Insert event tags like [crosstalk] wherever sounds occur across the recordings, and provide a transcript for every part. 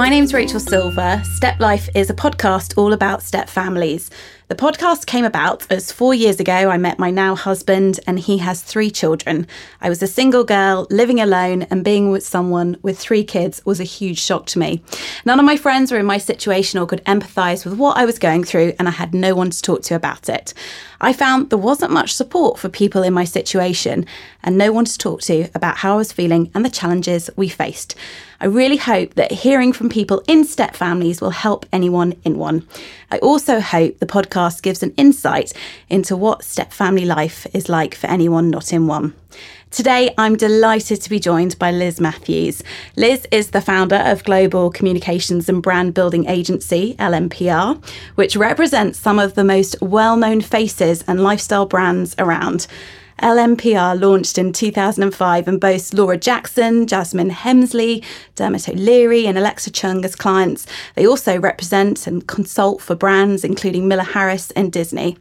My name's Rachel Silver. Step Life is a podcast all about step families. The podcast came about as four years ago I met my now husband, and he has three children. I was a single girl living alone, and being with someone with three kids was a huge shock to me. None of my friends were in my situation or could empathise with what I was going through, and I had no one to talk to about it. I found there wasn't much support for people in my situation, and no one to talk to about how I was feeling and the challenges we faced. I really hope that hearing from people in step families will help anyone in one. I also hope the podcast gives an insight into what step family life is like for anyone not in one. Today, I'm delighted to be joined by Liz Matthews. Liz is the founder of global communications and brand building agency, LMPR, which represents some of the most well known faces and lifestyle brands around. LMPR launched in 2005 and boasts Laura Jackson, Jasmine Hemsley, Dermot O'Leary, and Alexa Chung as clients. They also represent and consult for brands including Miller Harris and Disney.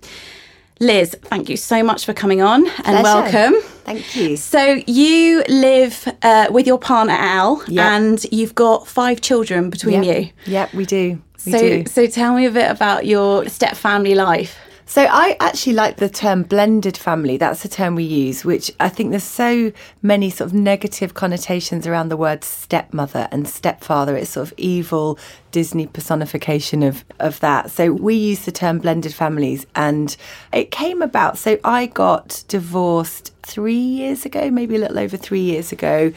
Liz, thank you so much for coming on and Pleasure. welcome. Thank you. So you live uh, with your partner Al, Yep. and you've got five children between Yep. you. Yep, we do. We So, do. so tell me a bit about your step family life. So I actually like the term blended family. That's the term we use, which I think there's so many sort of negative connotations around the word stepmother and stepfather. It's sort of evil Disney personification of, of that. So we use the term blended families and it came about. So I got divorced three years ago, maybe a little over three years ago.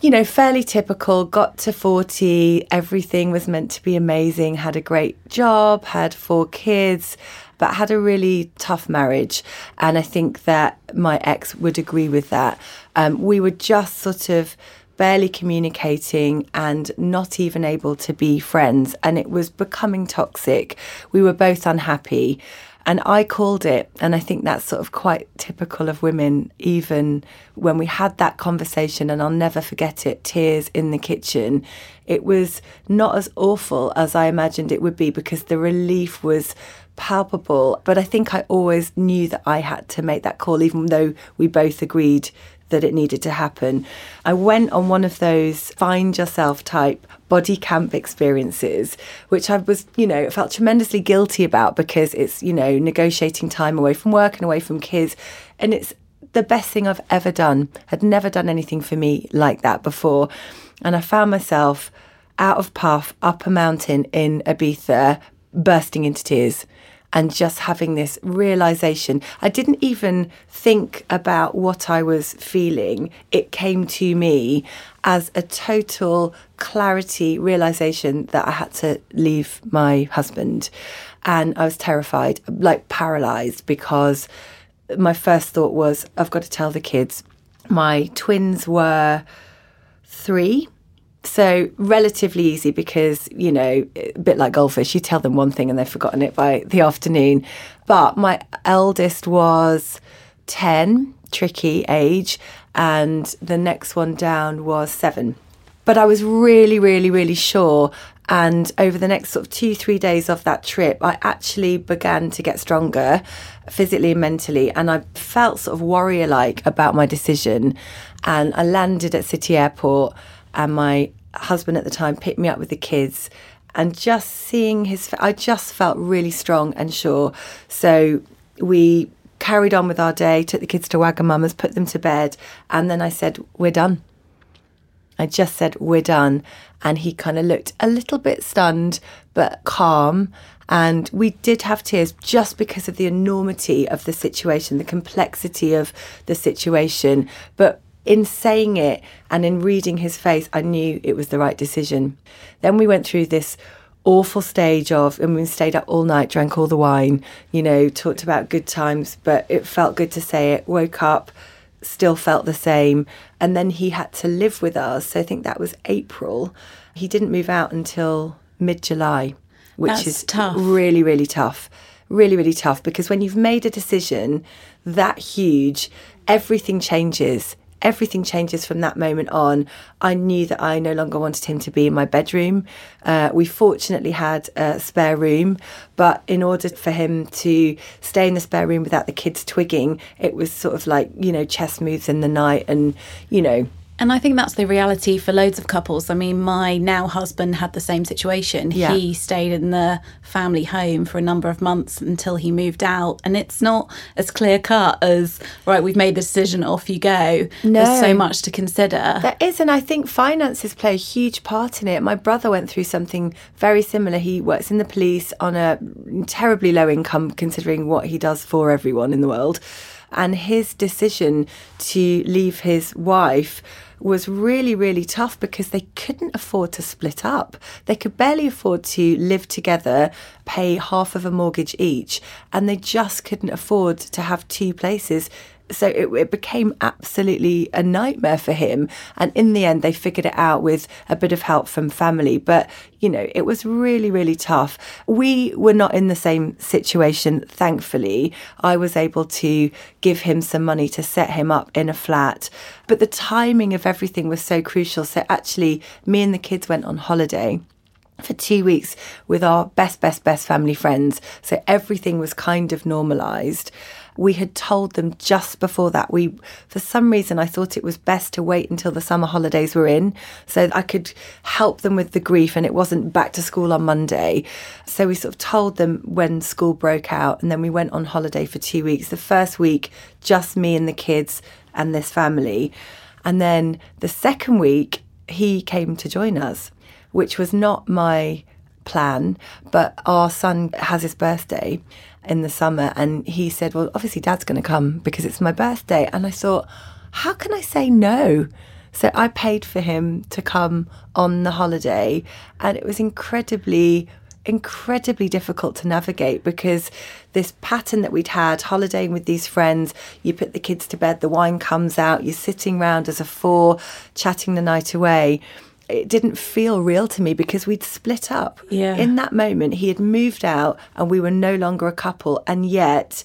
You know, fairly typical, got to 40, everything was meant to be amazing, had a great job, had four kids but had a really tough marriage. And I think that my ex would agree with that. Um, we were just sort of barely communicating and not even able to be friends. And it was becoming toxic. We were both unhappy. And I called it, and I think that's sort of quite typical of women, even when we had that conversation, and I'll never forget it tears in the kitchen. It was not as awful as I imagined it would be because the relief was palpable. But I think I always knew that I had to make that call, even though we both agreed that it needed to happen. I went on one of those find yourself type body camp experiences, which I was, you know, felt tremendously guilty about because it's, you know, negotiating time away from work and away from kids. And it's the best thing I've ever done. Had never done anything for me like that before. And I found myself out of puff up a mountain in Ibiza, bursting into tears and just having this realization. I didn't even think about what I was feeling. It came to me as a total clarity realization that I had to leave my husband. And I was terrified, like paralyzed, because my first thought was, I've got to tell the kids. My twins were three. So relatively easy because, you know, a bit like goldfish, you tell them one thing and they've forgotten it by the afternoon. But my eldest was 10, tricky age, and the next one down was seven. But I was really, really, really sure. And over the next sort of two, three days of that trip, I actually began to get stronger physically and mentally. And I felt sort of warrior like about my decision. And I landed at City Airport, and my husband at the time picked me up with the kids. And just seeing his, I just felt really strong and sure. So we carried on with our day, took the kids to Wagamama's, put them to bed. And then I said, We're done. I just said, We're done. And he kind of looked a little bit stunned, but calm. And we did have tears just because of the enormity of the situation, the complexity of the situation. But in saying it and in reading his face, I knew it was the right decision. Then we went through this awful stage of, and we stayed up all night, drank all the wine, you know, talked about good times, but it felt good to say it. Woke up, still felt the same. And then he had to live with us. So I think that was April. He didn't move out until mid July, which That's is tough. really, really tough. Really, really tough because when you've made a decision that huge, everything changes. Everything changes from that moment on. I knew that I no longer wanted him to be in my bedroom. Uh, we fortunately had a spare room, but in order for him to stay in the spare room without the kids twigging, it was sort of like, you know, chess moves in the night and, you know, And I think that's the reality for loads of couples. I mean, my now husband had the same situation. Yeah. He stayed in the family home for a number of months until he moved out. And it's not as clear cut as, right, we've made the decision, off you go. No. There's so much to consider. There is, and I think finances play a huge part in it. My brother went through something very similar. He works in the police on a terribly low income, considering what he does for everyone in the world. And his decision to leave his wife was really, really tough because they couldn't afford to split up. They could barely afford to live together, pay half of a mortgage each, and they just couldn't afford to have two places so it, it, became absolutely a nightmare for him. And in the end, they figured it out with a bit of help from family. But, you know, it was really, really tough. We were not in the same situation, thankfully. I was able to give him some money to set him up in a flat. But the timing of everything was so crucial. So actually, me and the kids went on holiday for two weeks with our best, best, best family friends. So everything was kind of normalized we had told them just before that. We for some reason I thought it was best to wait until the summer holidays were in so I could help them with the grief and it wasn't back to school on Monday. So we sort of told them when school broke out and then we went on holiday for 2 weeks. The first week just me and the kids and this family. And then the second week he came to join us which was not my plan but our son has his birthday in the summer and he said, Well, obviously dad's going to come because it's my birthday. And I thought, How can I say no? So I paid for him to come on the holiday and it was incredibly incredibly difficult to navigate because this pattern that we'd had holidaying with these friends you put the kids to bed the wine comes out you're sitting round as a four chatting the night away it didn't feel real to me because we'd split up. Yeah. In that moment, he had moved out and we were no longer a couple. And yet,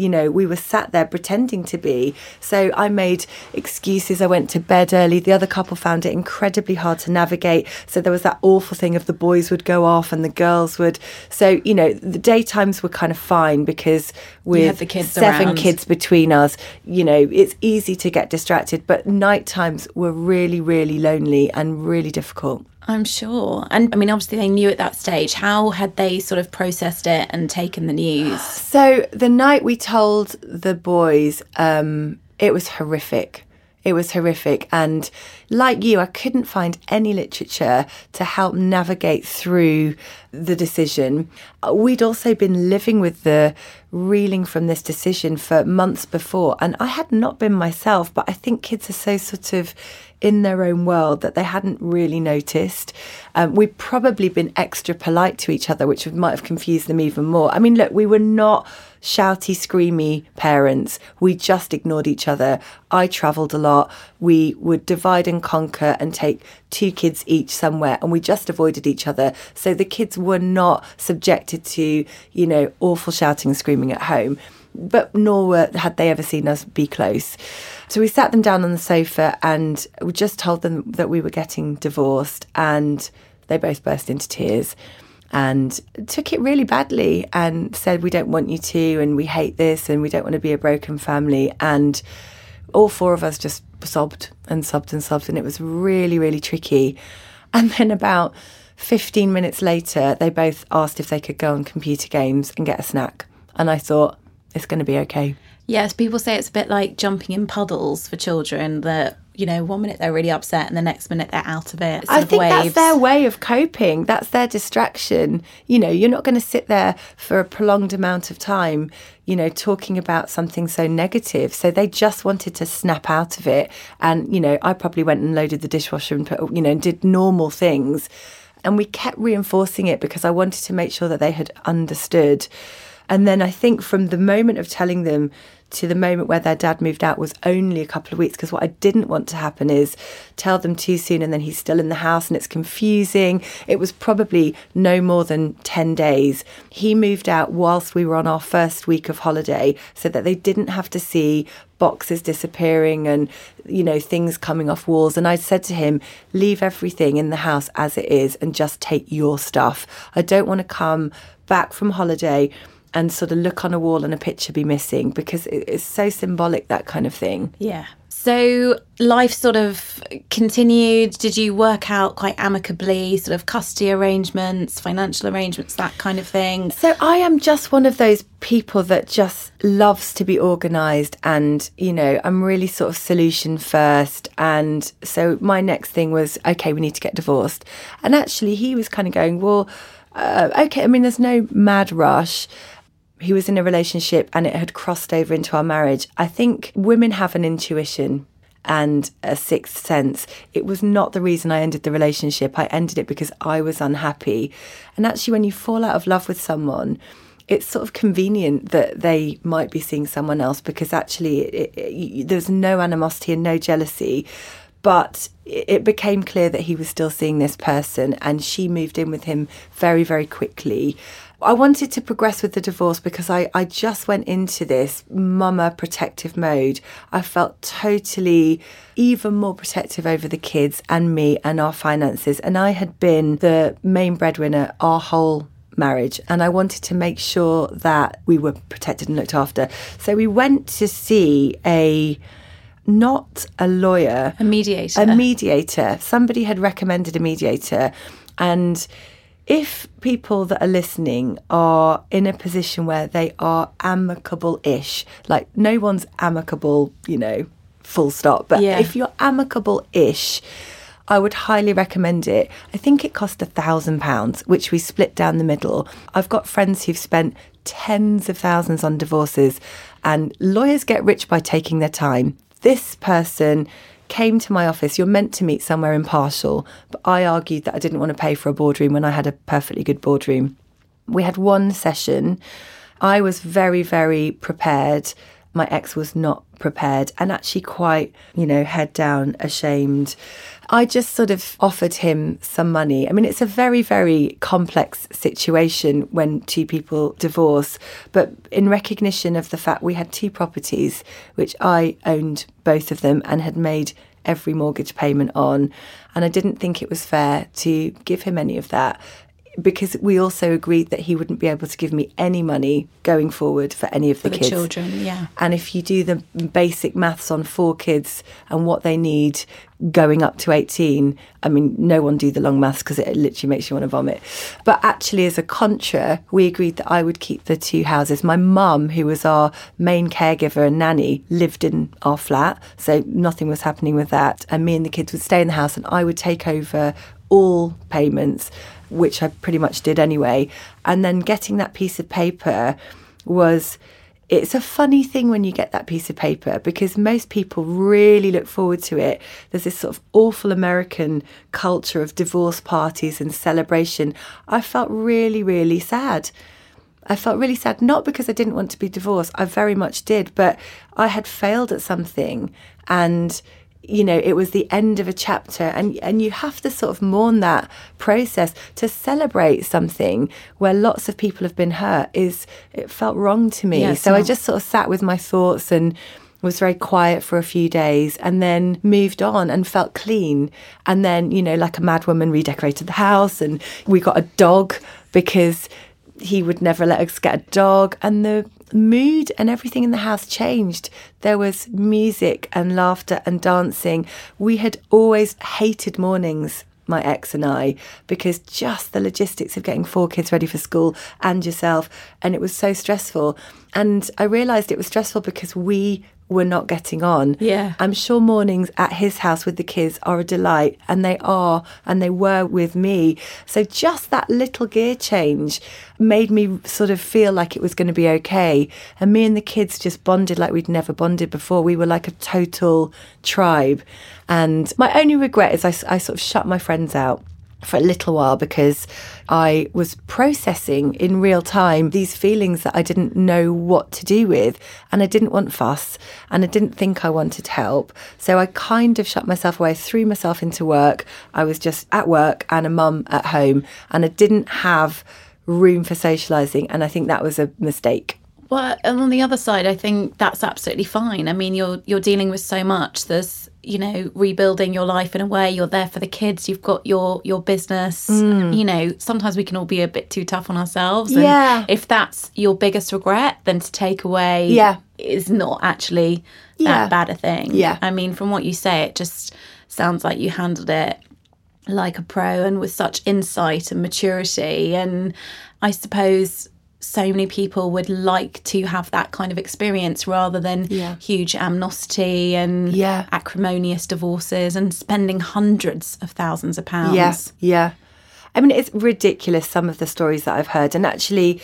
you know, we were sat there pretending to be. So I made excuses. I went to bed early. The other couple found it incredibly hard to navigate. So there was that awful thing of the boys would go off and the girls would. So, you know, the daytimes were kind of fine because with the kids seven around. kids between us, you know, it's easy to get distracted. But night times were really, really lonely and really difficult. I'm sure. And I mean, obviously, they knew at that stage. How had they sort of processed it and taken the news? So the night we told the boys, um, it was horrific. It was horrific. And like you, I couldn't find any literature to help navigate through the decision. We'd also been living with the reeling from this decision for months before. And I had not been myself, but I think kids are so sort of in their own world that they hadn't really noticed. Um, we'd probably been extra polite to each other, which might have confused them even more. I mean, look, we were not shouty, screamy parents. We just ignored each other. I travelled a lot. We would divide and conquer and take two kids each somewhere, and we just avoided each other. So the kids were not subjected to, you know, awful shouting and screaming at home but nor were, had they ever seen us be close. So we sat them down on the sofa and we just told them that we were getting divorced, and they both burst into tears and took it really badly and said, We don't want you to, and we hate this, and we don't want to be a broken family. And all four of us just sobbed and sobbed and sobbed, and it was really, really tricky. And then about 15 minutes later, they both asked if they could go on computer games and get a snack. And I thought, it's going to be okay. Yes, people say it's a bit like jumping in puddles for children that, you know, one minute they're really upset and the next minute they're out of it. It's I think that's their way of coping. That's their distraction. You know, you're not going to sit there for a prolonged amount of time, you know, talking about something so negative. So they just wanted to snap out of it. And, you know, I probably went and loaded the dishwasher and put, you know, did normal things. And we kept reinforcing it because I wanted to make sure that they had understood. And then I think from the moment of telling them to the moment where their dad moved out was only a couple of weeks because what I didn't want to happen is tell them too soon and then he's still in the house and it's confusing. It was probably no more than 10 days. He moved out whilst we were on our first week of holiday so that they didn't have to see boxes disappearing and you know things coming off walls and I said to him leave everything in the house as it is and just take your stuff. I don't want to come back from holiday and sort of look on a wall and a picture be missing because it's so symbolic, that kind of thing. Yeah. So life sort of continued. Did you work out quite amicably, sort of custody arrangements, financial arrangements, that kind of thing? So I am just one of those people that just loves to be organised, and you know, I'm really sort of solution first. And so my next thing was, okay, we need to get divorced. And actually, he was kind of going, well, uh, okay. I mean, there's no mad rush he was in a relationship and it had crossed over into our marriage. I think women have an intuition and a sixth sense. It was not the reason I ended the relationship. I ended it because I was unhappy. And actually, when you fall out of love with someone, it's sort of convenient that they might be seeing someone else because actually it, it, there's no animosity and no jealousy. But it became clear that he was still seeing this person, and she moved in with him very, very quickly. I wanted to progress with the divorce because I, I just went into this mama protective mode. I felt totally even more protective over the kids and me and our finances. And I had been the main breadwinner our whole marriage and I wanted to make sure that we were protected and looked after. So we went to see a not a lawyer, a mediator. A mediator. Somebody had recommended a mediator and if people that are listening are in a position where they are amicable ish, like no one's amicable, you know, full stop, but yeah. if you're amicable ish, I would highly recommend it. I think it cost a thousand pounds, which we split down the middle. I've got friends who've spent tens of thousands on divorces, and lawyers get rich by taking their time. This person came to my office, you're meant to meet somewhere impartial, but I argued that I didn't want to pay for a boardroom when I had a perfectly good boardroom. We had one session. I was very, very prepared. My ex was not prepared and actually quite, you know, head down, ashamed. I just sort of offered him some money. I mean, it's a very, very complex situation when two people divorce, but in recognition of the fact we had two properties, which I owned both of them and had made every mortgage payment on. And I didn't think it was fair to give him any of that because we also agreed that he wouldn't be able to give me any money going forward for any of the, the kids. children, yeah. And if you do the basic maths on four kids and what they need going up to 18, I mean, no one do the long maths because it literally makes you want to vomit. But actually, as a contra, we agreed that I would keep the two houses. My mum, who was our main caregiver and nanny, lived in our flat, so nothing was happening with that. And me and the kids would stay in the house and I would take over all payments which I pretty much did anyway. And then getting that piece of paper was it's a funny thing when you get that piece of paper because most people really look forward to it. There's this sort of awful American culture of divorce parties and celebration. I felt really, really sad. I felt really sad, not because I didn't want to be divorced, I very much did, but I had failed at something and you know it was the end of a chapter and and you have to sort of mourn that process. To celebrate something where lots of people have been hurt is it felt wrong to me. So i just sort of sat with my thoughts and was very quiet for a few days and then moved on and felt clean. And then you know like a mad woman redecorated the house and we got a dog because he would never let us get a dog and the mood and everything in the house changed. There was music and laughter and dancing. We had always hated mornings my ex and I because just the logistics of getting four kids ready for school and yourself and it was so stressful and I realized it was stressful because we were not getting on. Yeah. I'm sure mornings at his house with the kids are a delight, and they are, and they were with me. So just that little gear change made me sort of feel like it was going to be okay. And me and the kids just bonded like we'd never bonded before. We were like a total tribe. And my only regret is I, I sort of shut my friends out for a little while because I was processing in real time these feelings that I didn't know what to do with. And I didn't want fuss and I didn't think I wanted help. So I kind of shut myself away, threw myself into work. I was just at work and a mum at home. And I didn't have room for socializing. And I think that was a mistake. Well, and on the other side, I think that's absolutely fine. I mean, you're you're dealing with so much. There's you know rebuilding your life in a way you're there for the kids you've got your your business you know sometimes we can all be a bit too tough on ourselves and Mm. Yeah. if that's your biggest regret then to take away Yeah. is not actually Yeah. that bad a thing Yeah. i mean from what you say it just sounds like you handled it like a pro and with such insight and maturity and i suppose so many people would like to have that kind of experience rather than Yeah. huge amnesty and Yeah. acrimonious divorces and spending hundreds of thousands of pounds. Yeah, yeah. I mean, it's ridiculous some of the stories that I've heard. And actually,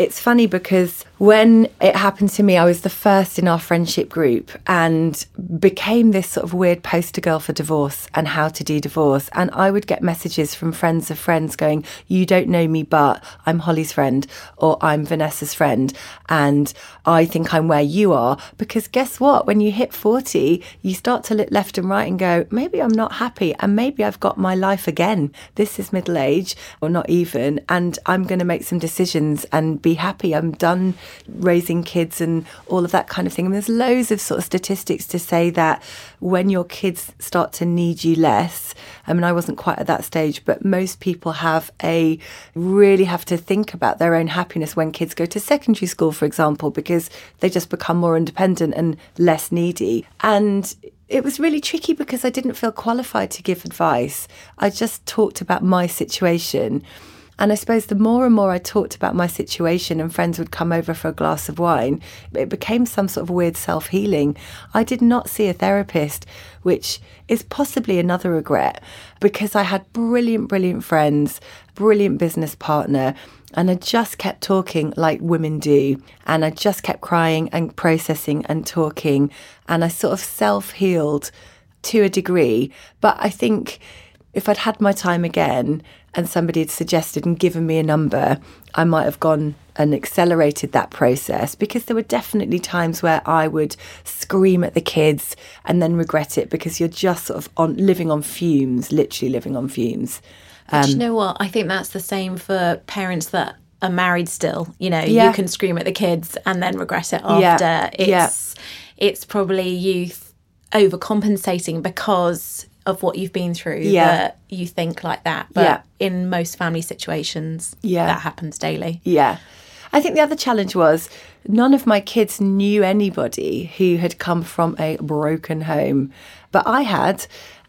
it's funny because when it happened to me, I was the first in our friendship group and became this sort of weird poster girl for divorce and how to do divorce. And I would get messages from friends of friends going, You don't know me, but I'm Holly's friend or I'm Vanessa's friend. And I think I'm where you are. Because guess what? When you hit 40, you start to look left and right and go, Maybe I'm not happy and maybe I've got my life again. This is middle age or not even. And I'm going to make some decisions and be happy. I'm done raising kids and all of that kind of thing. And there's loads of sort of statistics to say that when your kids start to need you less, I mean, I wasn't quite at that stage, but most people have a really have to think about their own happiness when kids go to secondary school, for example, because they just become more independent and less needy. And it was really tricky because I didn't feel qualified to give advice. I just talked about my situation. And I suppose the more and more I talked about my situation and friends would come over for a glass of wine, it became some sort of weird self healing. I did not see a therapist, which is possibly another regret because I had brilliant, brilliant friends, brilliant business partner. And I just kept talking like women do. And I just kept crying and processing and talking. And I sort of self healed to a degree. But I think if I'd had my time again and somebody had suggested and given me a number, I might have gone and accelerated that process because there were definitely times where I would scream at the kids and then regret it because you're just sort of on living on fumes, literally living on fumes. But Um, you know what? I think that's the same for parents that are married still. You know, Yeah. you can scream at the kids and then regret it Yeah. after. Yeah. It's it's probably youth overcompensating because of what you've been through Yeah. that you think like that. But Yeah. in most family situations, Yeah. that happens daily. Yeah. I think the other challenge was none of my kids knew anybody who had come from a broken home, but I had.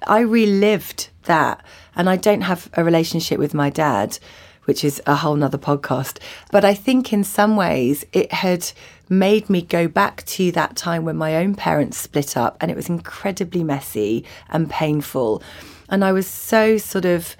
I relived that, and I don't have a relationship with my dad, which is a whole nother podcast. But I think in some ways it had made me go back to that time when my own parents split up, and it was incredibly messy and painful. And I was so sort of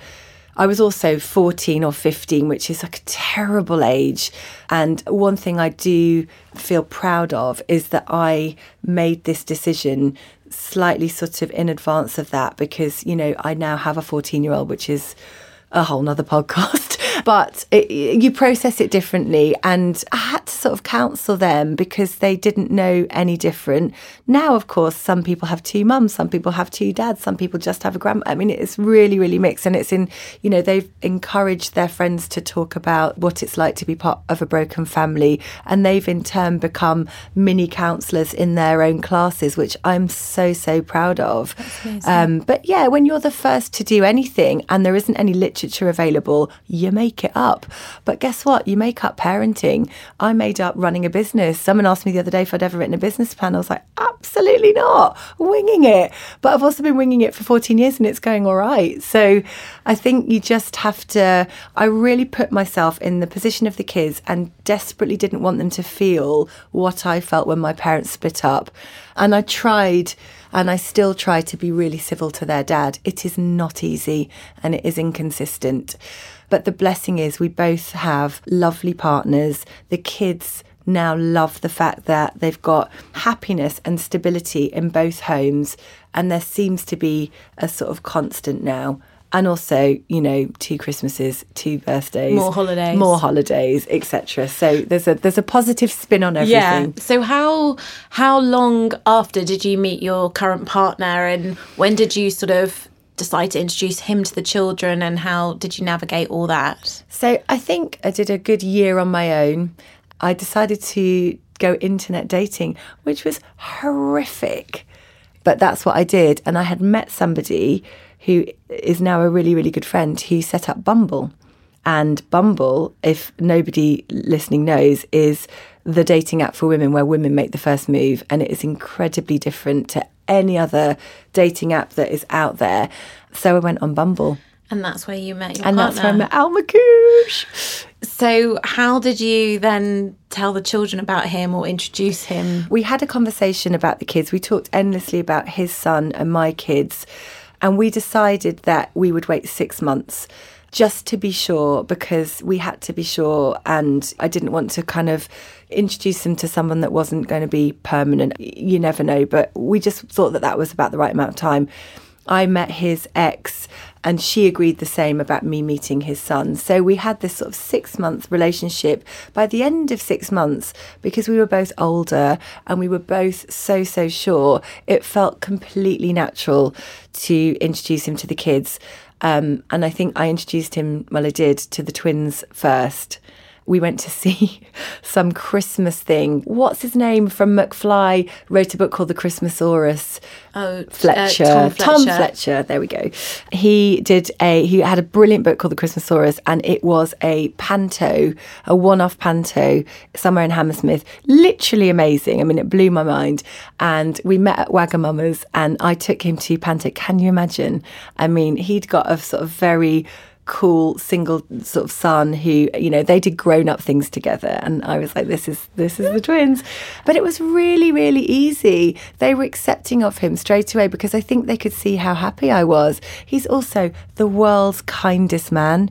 I was also 14 or 15, which is like a terrible age. And one thing I do feel proud of is that I made this decision slightly sort of in advance of that because, you know, I now have a 14 year old, which is a whole nother podcast. [laughs] But it, you process it differently. And I had to sort of counsel them because they didn't know any different. Now, of course, some people have two mums, some people have two dads, some people just have a grandma. I mean, it's really, really mixed. And it's in, you know, they've encouraged their friends to talk about what it's like to be part of a broken family. And they've in turn become mini counsellors in their own classes, which I'm so, so proud of. Um, but yeah, when you're the first to do anything and there isn't any literature available, you make it up. But guess what? You make up parenting. I made up running a business. Someone asked me the other day if I'd ever written a business plan. I was like, absolutely not. Winging it. But I've also been winging it for 14 years and it's going all right. So I think you just have to, I really put myself in the position of the kids and desperately didn't want them to feel what I felt when my parents split up. And I tried and I still try to be really civil to their dad. It is not easy and it is inconsistent. But the blessing is we both have lovely partners. The kids now love the fact that they've got happiness and stability in both homes. And there seems to be a sort of constant now. And also, you know, two Christmases, two birthdays, More holidays. more holidays, etc. So there's a there's a positive spin on everything. Yeah. So how how long after did you meet your current partner and when did you sort of decide to introduce him to the children and how did you navigate all that? So I think I did a good year on my own. I decided to go internet dating, which was horrific. But that's what I did. And I had met somebody who is now a really, really good friend who set up Bumble. And Bumble, if nobody listening knows, is the dating app for women where women make the first move. And it is incredibly different to any other dating app that is out there. So I went on Bumble. And that's where you met your partner. and partner. that's where I met Al MacCuish. So, how did you then tell the children about him or introduce him? We had a conversation about the kids. We talked endlessly about his son and my kids. And we decided that we would wait six months just to be sure because we had to be sure. And I didn't want to kind of introduce them to someone that wasn't going to be permanent. You never know. But we just thought that that was about the right amount of time. I met his ex and she agreed the same about me meeting his son. So we had this sort of six month relationship. By the end of six months, because we were both older and we were both so, so sure, it felt completely natural to introduce him to the kids. Um, and I think I introduced him, well, I did, to the twins first we went to [laughs] see some Christmas thing. What's his name from McFly? Wrote a book called The Christmasaurus. Oh, Fletcher. Uh, Tom Fletcher. Tom Fletcher. There we go. He did a. He had a brilliant book called The Christmasaurus, and it was a panto, a one-off panto somewhere in Hammersmith. Literally amazing. I mean, it blew my mind. And we met at Wagamama's, and I took him to panto. Can you imagine? I mean, he'd got a sort of very cool single sort of son who you know they did grown up things together and I was like this is this is the twins. But it was really really easy. They were accepting of him straight away because I think they could see how happy I was. He's also the world's kindest man.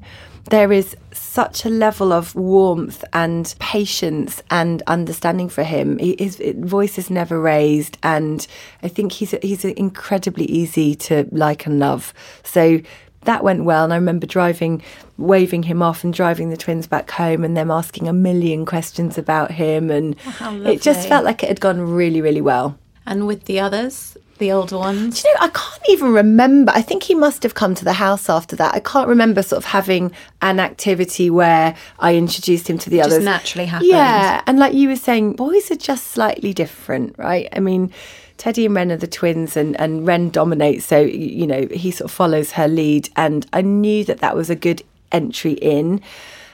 There is such a level of warmth and patience and understanding for him. His voice is never raised, and I think he's he's incredibly easy to like and love. So that went well. And I remember driving, waving him off and driving the twins back home and them asking a million questions about him. And oh, it just felt like it had gone really, really well. And with the others, the older ones? Do you know, I can't even remember. I think he must have come to the house after that. I can't remember sort of having an activity where I introduced him to the it others. Just naturally happened. Yeah. And like you were saying, boys are just slightly different, right? I mean, Teddy and Ren are the twins, and, and Ren dominates. So, you know, he sort of follows her lead. And I knew that that was a good entry in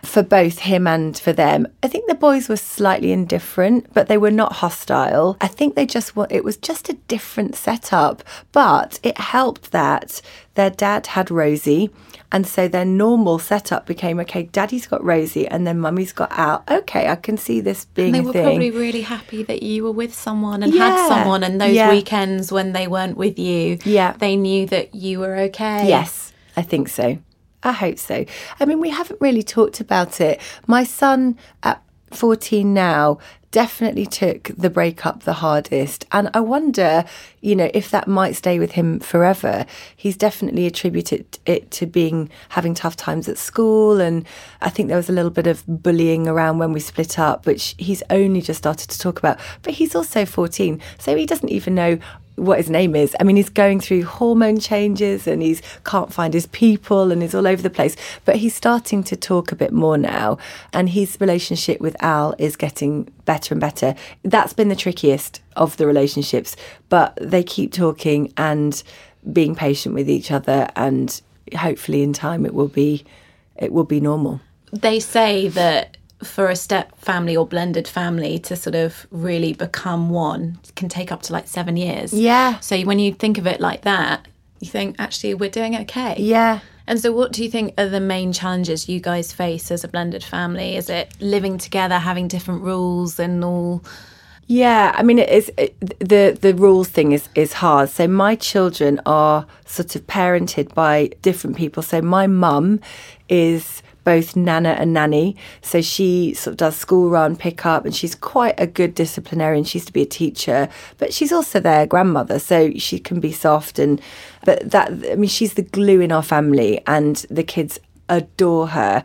for both him and for them. I think the boys were slightly indifferent, but they were not hostile. I think they just were, it was just a different setup, but it helped that their dad had Rosie. And so their normal setup became okay, daddy's got Rosie and then mummy's got Al. Okay, I can see this being and they were thing. probably really happy that you were with someone and Yeah. had someone and those Yeah. weekends when they weren't with you, Yeah. they knew that you were okay. Yes, I think so. I hope so. I mean, we haven't really talked about it. My son at 14 now definitely took the breakup the hardest. And I wonder, you know, if that might stay with him forever. He's definitely attributed it to being having tough times at school. And I think there was a little bit of bullying around when we split up, which he's only just started to talk about. But he's also 14. So he doesn't even know what his name is. I mean, he's going through hormone changes and he's can't find his people and he's all over the place. But he's starting to talk a bit more now, and his relationship with Al is getting better and better. That's been the trickiest of the relationships, but they keep talking and being patient with each other, and hopefully in time it will be it will be normal. They say that for a step family or blended family to sort of really become one can take up to like seven years. Yeah. So when you think of it like that, you think actually we're doing okay. Yeah. And so, what do you think are the main challenges you guys face as a blended family? Is it living together, having different rules, and all? Yeah, I mean, it is it, the the rules thing is is hard. So my children are sort of parented by different people. So my mum is both nana and nanny. So she sort of does school run, pick up, and she's quite a good disciplinarian. She used to be a teacher, but she's also their grandmother, so she can be soft and. But that I mean, she's the glue in our family, and the kids adore her.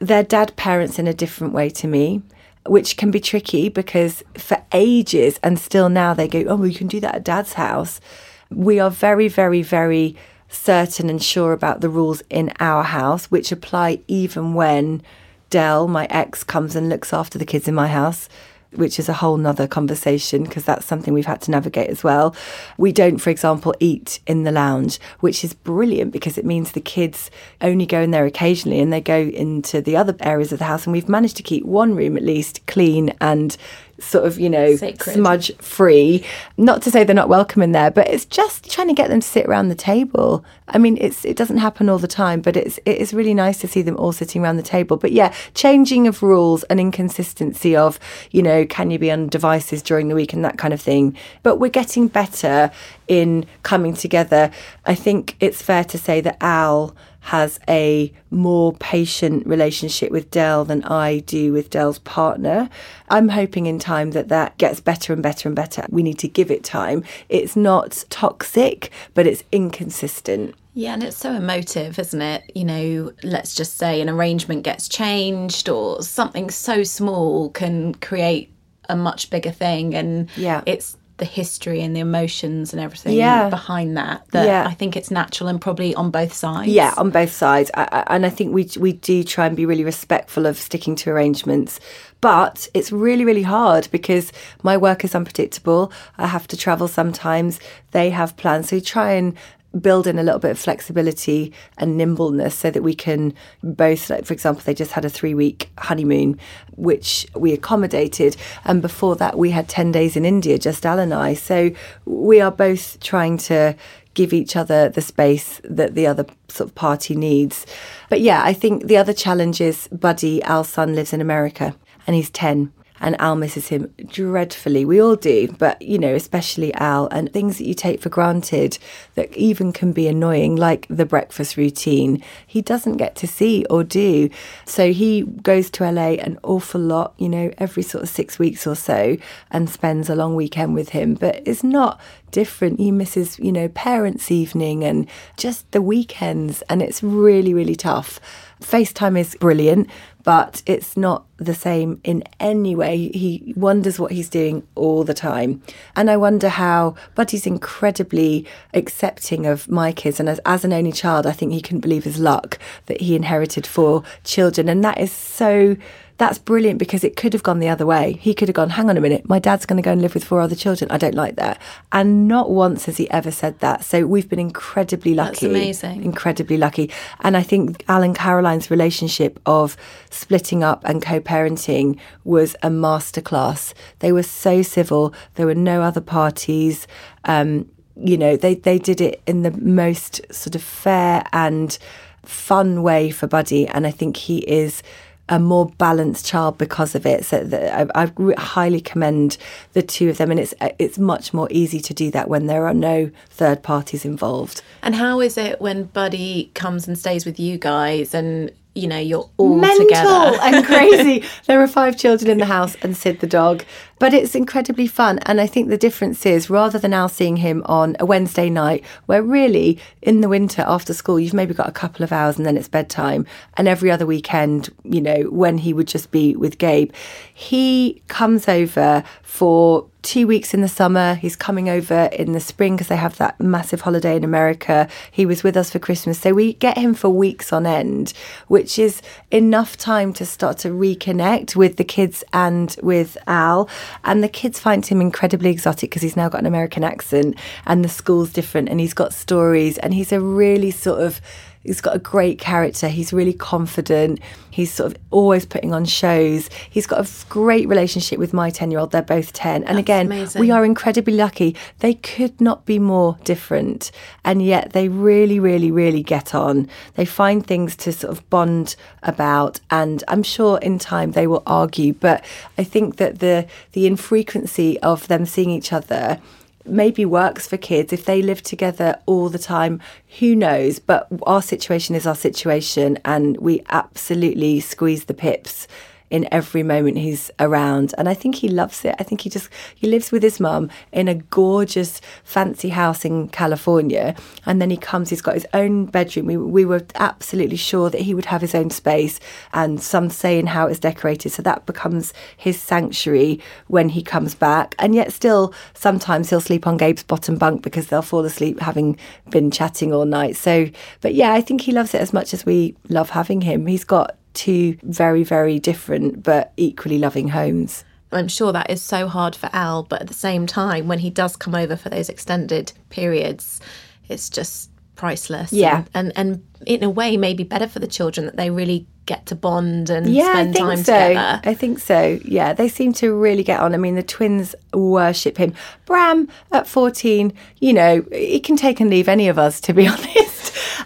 Their dad parents in a different way to me which can be tricky because for ages and still now they go, oh, well, you can do that at dad's house. We are very, very, very certain and sure about the rules in our house, which apply even when Dell, my ex, comes and looks after the kids in my house. which is a whole nother conversation because that's something we've had to navigate as well. We don't, for example, eat in the lounge, which is brilliant because it means the kids only go in there occasionally and they go into the other areas of the house. And we've managed to keep one room at least clean and sort of, you know, Sacred. smudge free. Not to say they're not welcome in there, but it's just trying to get them to sit around the table. I mean, it's it doesn't happen all the time, but it's it is really nice to see them all sitting around the table. But yeah, changing of rules and inconsistency of, you know, can you be on devices during the week and that kind of thing. But we're getting better in coming together. I think it's fair to say that Al has a more patient relationship with Dell than I do with Dell's partner. I'm hoping in time that that gets better and better and better. We need to give it time. It's not toxic, but it's inconsistent. Yeah, and it's so emotive, isn't it? You know, let's just say an arrangement gets changed or something so small can create a much bigger thing. And Yeah. it's the history and the emotions and everything Yeah. behind that that Yeah. I think it's natural and probably on both sides. Yeah, on both sides, I, I, and I think we we do try and be really respectful of sticking to arrangements. But it's really really hard because my work is unpredictable. I have to travel sometimes. They have plans, so we try and build in a little bit of flexibility and nimbleness so that we can both like for example they just had a 3 week honeymoon which we accommodated. And before that we had 10 days in India just Al and I. So we are both trying to give each other the space that the other sort of party needs. But yeah, I think the other challenge is Buddy, Al's son, lives in America and he's 10 and Al misses him dreadfully. We all do, but you know, especially Al, and things that you take for granted that even can be annoying, like the breakfast routine, he doesn't get to see or do. So he goes to LA an awful lot, you know, every sort of six weeks or so, and spends a long weekend with him, but it's not different. He misses, you know, parents' evening and just the weekends, and it's really, really tough. FaceTime is brilliant, but it's not the same in any way. He wonders what he's doing all the time. And I wonder how Buddy's incredibly accepting of my kids. And as, as an only child, I think he couldn't believe his luck that he inherited four children. And that is so that's brilliant because it could have gone the other way. He could have gone, hang on a minute, my dad's going to go and live with four other children. I don't like that. And not once has he ever said that. So we've been incredibly lucky. That's amazing. Incredibly lucky. And I think Al and Caroline's relationship of splitting up and co parenting was a masterclass. They were so civil, there were no other parties. Um, you know, they, they did it in the most sort of fair and fun way for Buddy. And I think he is a more balanced child because of it. So that I, I highly commend the two of them, and it's it's much more easy to do that when there are no third parties involved. And how is it when Buddy comes and stays with you guys and you know you're all Mental together? and crazy. [laughs] there are five children in the house and Sid the dog, but it's incredibly fun. And I think the difference is rather than now seeing him on a Wednesday night, where really in the winter after school you've maybe got a couple of hours and then it's bedtime, and every other weekend, you know, when he would just be with Gabe, he comes over for two weeks in the summer. He's coming over in the spring because they have that massive holiday in America. He was with us for Christmas. So we get him for weeks on end, which is enough time to start to reconnect with the kids and with Al. And the kids find him incredibly exotic because he's now got an American accent and the school's different and he's got stories and he's a really sort of He's got a great character. He's really confident. He's sort of always putting on shows. He's got a great relationship with my 10 year old. They're both 10. And again, amazing. we are incredibly lucky. They could not be more different. And yet they really, really, really get on. They find things to sort of bond about. And I'm sure in time they will argue. But I think that the, the infrequency of them seeing each other maybe works for kids. If they live together all the time who knows? But our situation is our situation and we absolutely squeeze the pips in every moment he's around. And i think he loves it. I think he just he lives with his mum in a gorgeous fancy house in california. And then he comes he's got his own bedroom. We, we were absolutely sure that he would have his own space and some say in how it's decorated. So that becomes his sanctuary when he comes back. And yet still sometimes he'll sleep on gabe's bottom bunk because they'll fall asleep having been chatting all night. So but yeah i think he loves it as much as we love having him. He's got two very, very different but equally loving homes. I'm sure that is so hard for Al, but at the same time, when he does come over for those extended periods, it's just priceless. Yeah. And, and, and in a way, maybe better for the children that they really get to bond and yeah, spend I think time so. together. I think so. Yeah, they seem to really get on. I mean, the twins worship him. Bram at 14, you know, he can take and leave any of us, to be [laughs] honest.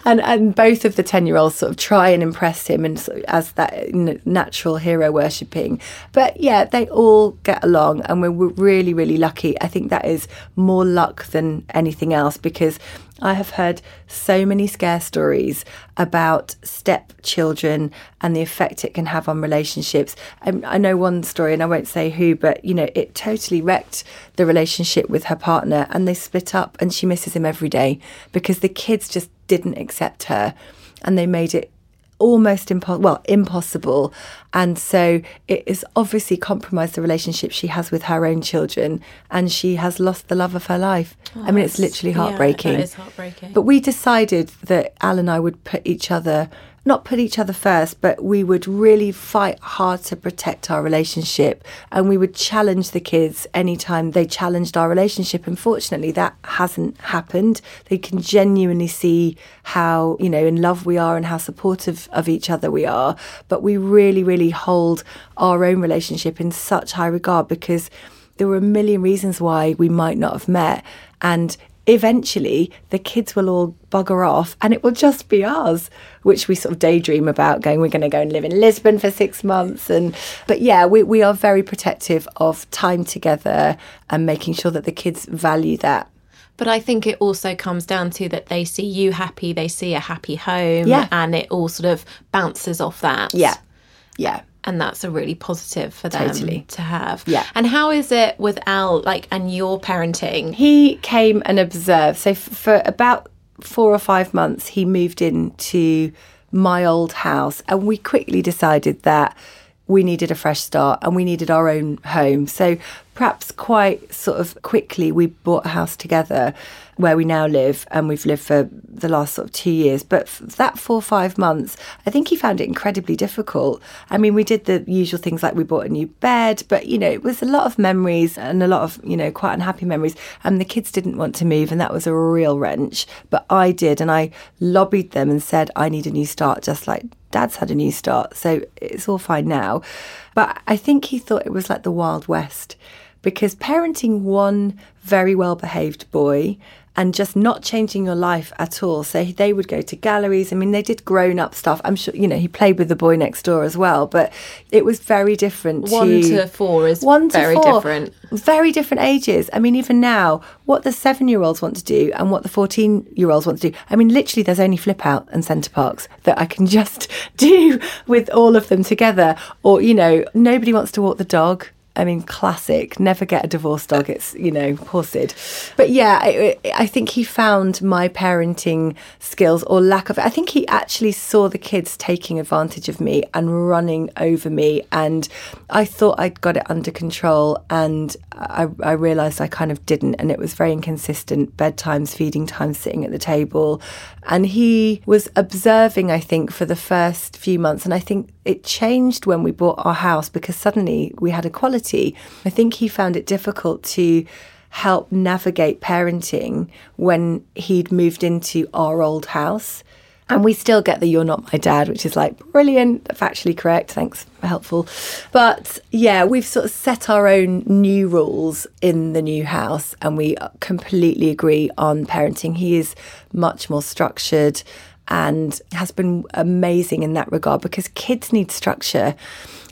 And and both of the 10 year olds sort of try and impress him and as that natural hero worshipping. But yeah, they all get along and we're, really, really lucky. I think that is more luck than anything else because I have heard so many scare stories about stepchildren and the effect it can have on relationships. I know one story, and I won't say who, but you know, it totally wrecked the relationship with her partner, and they split up, and she misses him every day because the kids just didn't accept her, and they made it almost impo- well impossible. And so it has obviously compromised the relationship she has with her own children and she has lost the love of her life. I mean it's literally heartbreaking Yeah, that is heartbreaking. but we decided that Al and I would put each other, not put each other first, but we would really fight hard to protect our relationship and we would challenge the kids anytime they challenged our relationship. Unfortunately, that hasn't happened. They can genuinely see how, you know, in love we are and how supportive of each other we are. But we really, really hold our own relationship in such high regard because there were a million reasons why we might not have met. And eventually the kids will all bugger off and it will just be us, which we sort of daydream about going we're going to go and live in lisbon for six months and but yeah we, we are very protective of time together and making sure that the kids value that But I think it also comes down to that they see you happy, they see a happy home, Yeah. and it all sort of bounces off that. yeah yeah And that's a really positive for them Totally. to have. Yeah. And how is it with Al, like, and your parenting? he came and observed. So f- for about four or five months, he moved into my old house, and we quickly decided that we needed a fresh start and we needed our own home. So perhaps quite sort of quickly, we bought a house together where we now live, and we've lived for the last sort of two years. But that four or five months, I think he found it incredibly difficult. I mean, we did the usual things like we bought a new bed, but you know, it was a lot of memories and a lot of, you know, quite unhappy memories. And the kids didn't want to move, and that was a real wrench. But I did, and I lobbied them and said, I need a new start, just like dad's had a new start. So it's all fine now. But I think he thought it was like the Wild West because parenting one very well behaved boy and just not changing your life at all. So they would go to galleries. I mean, they did grown up stuff. I'm sure, you know, he played with the boy next door as well, but it was very different. One to four is one to very four. different. Very different ages. I mean, even now, what the seven year olds want to do and what the 14 year olds want to do. I mean, literally, there's only flip out and Center Parcs that I can [laughs] just do with all of them together. Or, you know, nobody wants to walk the dog. I mean, classic. Never get a divorce dog. It's you know, poor Sid. But yeah, I, I think he found my parenting skills or lack of. I think he actually saw the kids taking advantage of me and running over me, and I thought I'd got it under control, and I, I realised I kind of didn't, and it was very inconsistent. Bedtimes, feeding times, sitting at the table, and he was observing. I think for the first few months, and I think it changed when we bought our house because suddenly we had equality. I think he found it difficult to help navigate parenting when he'd moved into our old house. And we still get the you're not my dad, which is like brilliant, factually correct, thanks, helpful. But yeah, we've sort of set our own new rules in the new house and we completely agree on parenting. He is much more structured and has been amazing in that regard because kids need structure.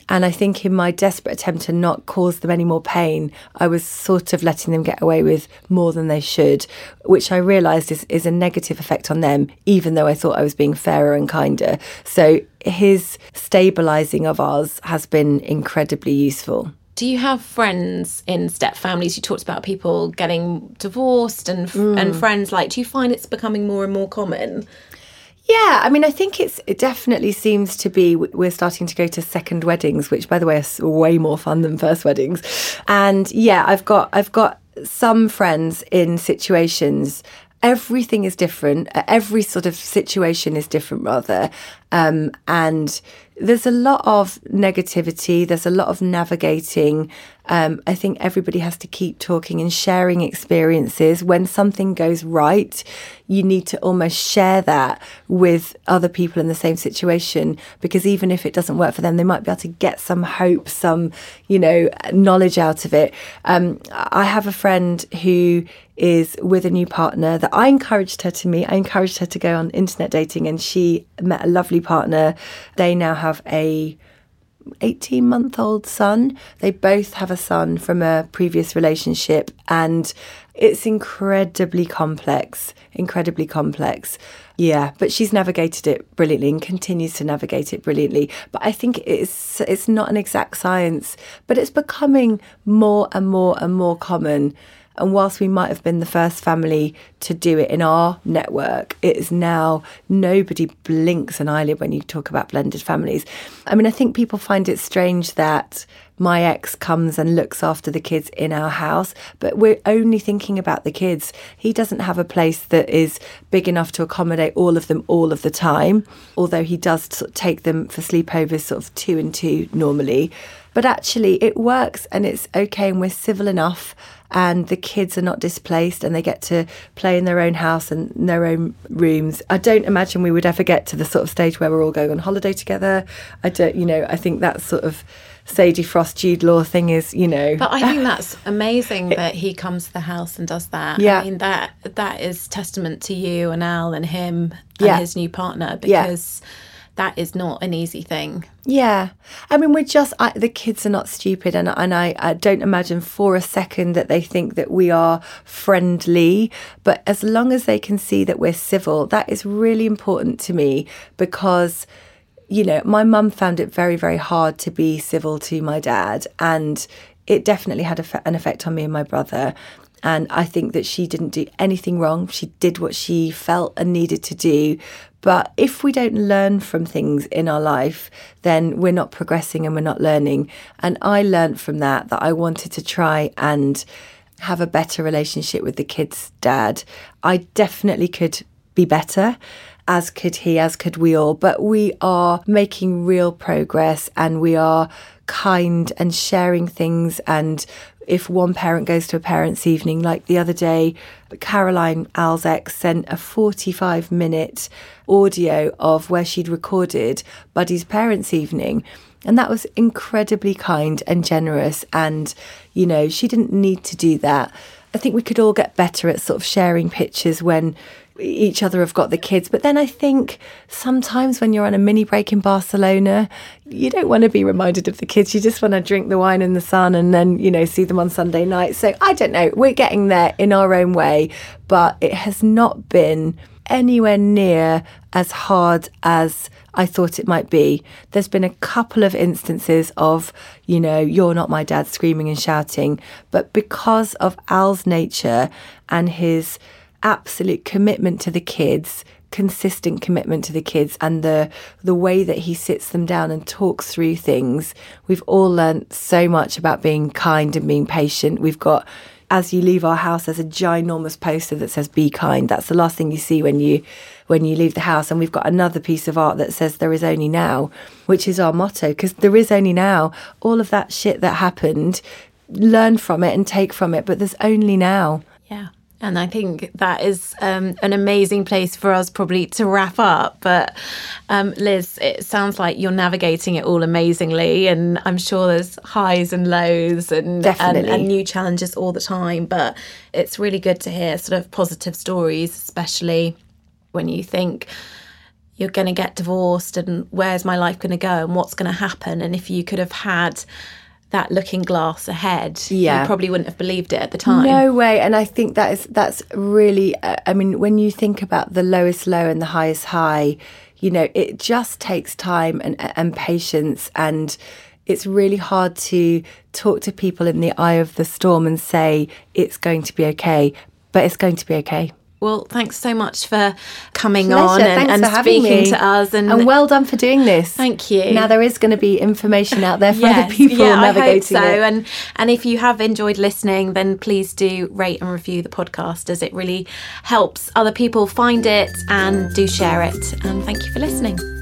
And I think in my desperate attempt to not cause them any more pain, I was sort of letting them get away with more than they should, which I realised is, is a negative effect on them, even though I thought I was being fairer and kinder. So his stabilising of ours has been incredibly useful. Do you have friends in step families? You talked about people getting divorced and Mm. and friends. Like, do you find it's becoming more and more common? Yeah, I mean, I think it's it definitely seems to be we're starting to go to second weddings, which, by the way, is way more fun than first weddings. And yeah, I've got I've got some friends in situations. Everything is different. Every sort of situation is different, rather. Um, and there's a lot of negativity, there's a lot of navigating. Um, I think everybody has to keep talking and sharing experiences. When something goes right, you need to almost share that with other people in the same situation because even if it doesn't work for them, they might be able to get some hope, some, you know, knowledge out of it. Um, I have a friend who is with a new partner that I encouraged her to meet. I encouraged her to go on internet dating and she met a lovely partner. They now have a 18 month old son. They both have a son from a previous relationship, and it's incredibly complex, incredibly complex. Yeah, but she's navigated it brilliantly and continues to navigate it brilliantly. But I think it's it's not an exact science, but it's becoming more and more and more common and whilst we might have been the first family to do it in our network, it is now nobody blinks an eyelid when you talk about blended families. I mean, I think people find it strange that my ex comes and looks after the kids in our house, but we're only thinking about the kids. He doesn't have a place that is big enough to accommodate all of them all of the time, although he does take them for sleepovers, sort of two and two normally. But actually, it works and it's okay, and we're civil enough and the kids are not displaced and they get to play in their own house and their own rooms. I don't imagine we would ever get to the sort of stage where we're all going on holiday together. I don't, you know, I think that sort of Sadie Frost, Jude Law thing is, you know. But I think [laughs] that's amazing that he comes to the house and does that. Yeah. I mean that that is testament to you and Al and him and Yeah. his new partner Yeah. That is not an easy thing. Yeah, I mean, we're just I, the kids are not stupid, and and I, I don't imagine for a second that they think that we are friendly. But as long as they can see that we're civil, that is really important to me because. You know, my mum found it very, very hard to be civil to my dad, and it definitely had an effect on me and my brother. And I think that she didn't do anything wrong. She did what she felt and needed to do. But if we don't learn from things in our life, then we're not progressing and we're not learning. And I learned from that that I wanted to try and have a better relationship with the kids' dad. I definitely could be better. As could he, as could we all. But we are making real progress and we are kind and sharing things. And if one parent goes to a parents' evening, like the other day, Caroline Al's ex sent a 45 minute audio of where she'd recorded Buddy's parents' evening. And that was incredibly kind and generous. And, you know, she didn't need to do that. I think we could all get better at sort of sharing pictures when each other have got the kids. But then I think sometimes when you're on a mini break in Barcelona, you don't want to be reminded of the kids. You just want to drink the wine in the sun and then, you know, see them on Sunday night. So I don't know. We're getting there in our own way, but it has not been anywhere near as hard as I thought it might be. There's been a couple of instances of, you know, you're not my dad screaming and shouting, but because of Al's nature and his absolute commitment to the kids, consistent commitment to the kids and the the way that he sits them down and talks through things, we've all learnt so much about being kind and being patient. We've got as you leave our house there's a ginormous poster that says be kind. That's the last thing you see when you when you leave the house. And we've got another piece of art that says there is only now which is our motto because there is only now. All of that shit that happened learn from it and take from it but there's only now. Yeah. And I think that is um, an amazing place for us probably to wrap up. But um, Liz, it sounds like you're navigating it all amazingly. And I'm sure there's highs and lows and, and, and new challenges all the time. But it's really good to hear sort of positive stories, especially when you think you're going to get divorced and where's my life going to go and what's going to happen. And if you could have had that looking glass ahead, Yeah. you probably wouldn't have believed it at the time. No way, and I think that is that's really. Uh, I mean, when you think about the lowest low and the highest high, you know, it just takes time and and patience, and it's really hard to talk to people in the eye of the storm and say it's going to be okay, but it's going to be okay. Well, thanks so much for coming on and, and speaking me. to us. And, And well done for doing this. Thank you. Now there is going to be information out there for Yes, other people yeah, I hope navigating so. it. And and if you have enjoyed listening, then please do rate and review the podcast, as it really helps other people find it and do share it. And thank you for listening.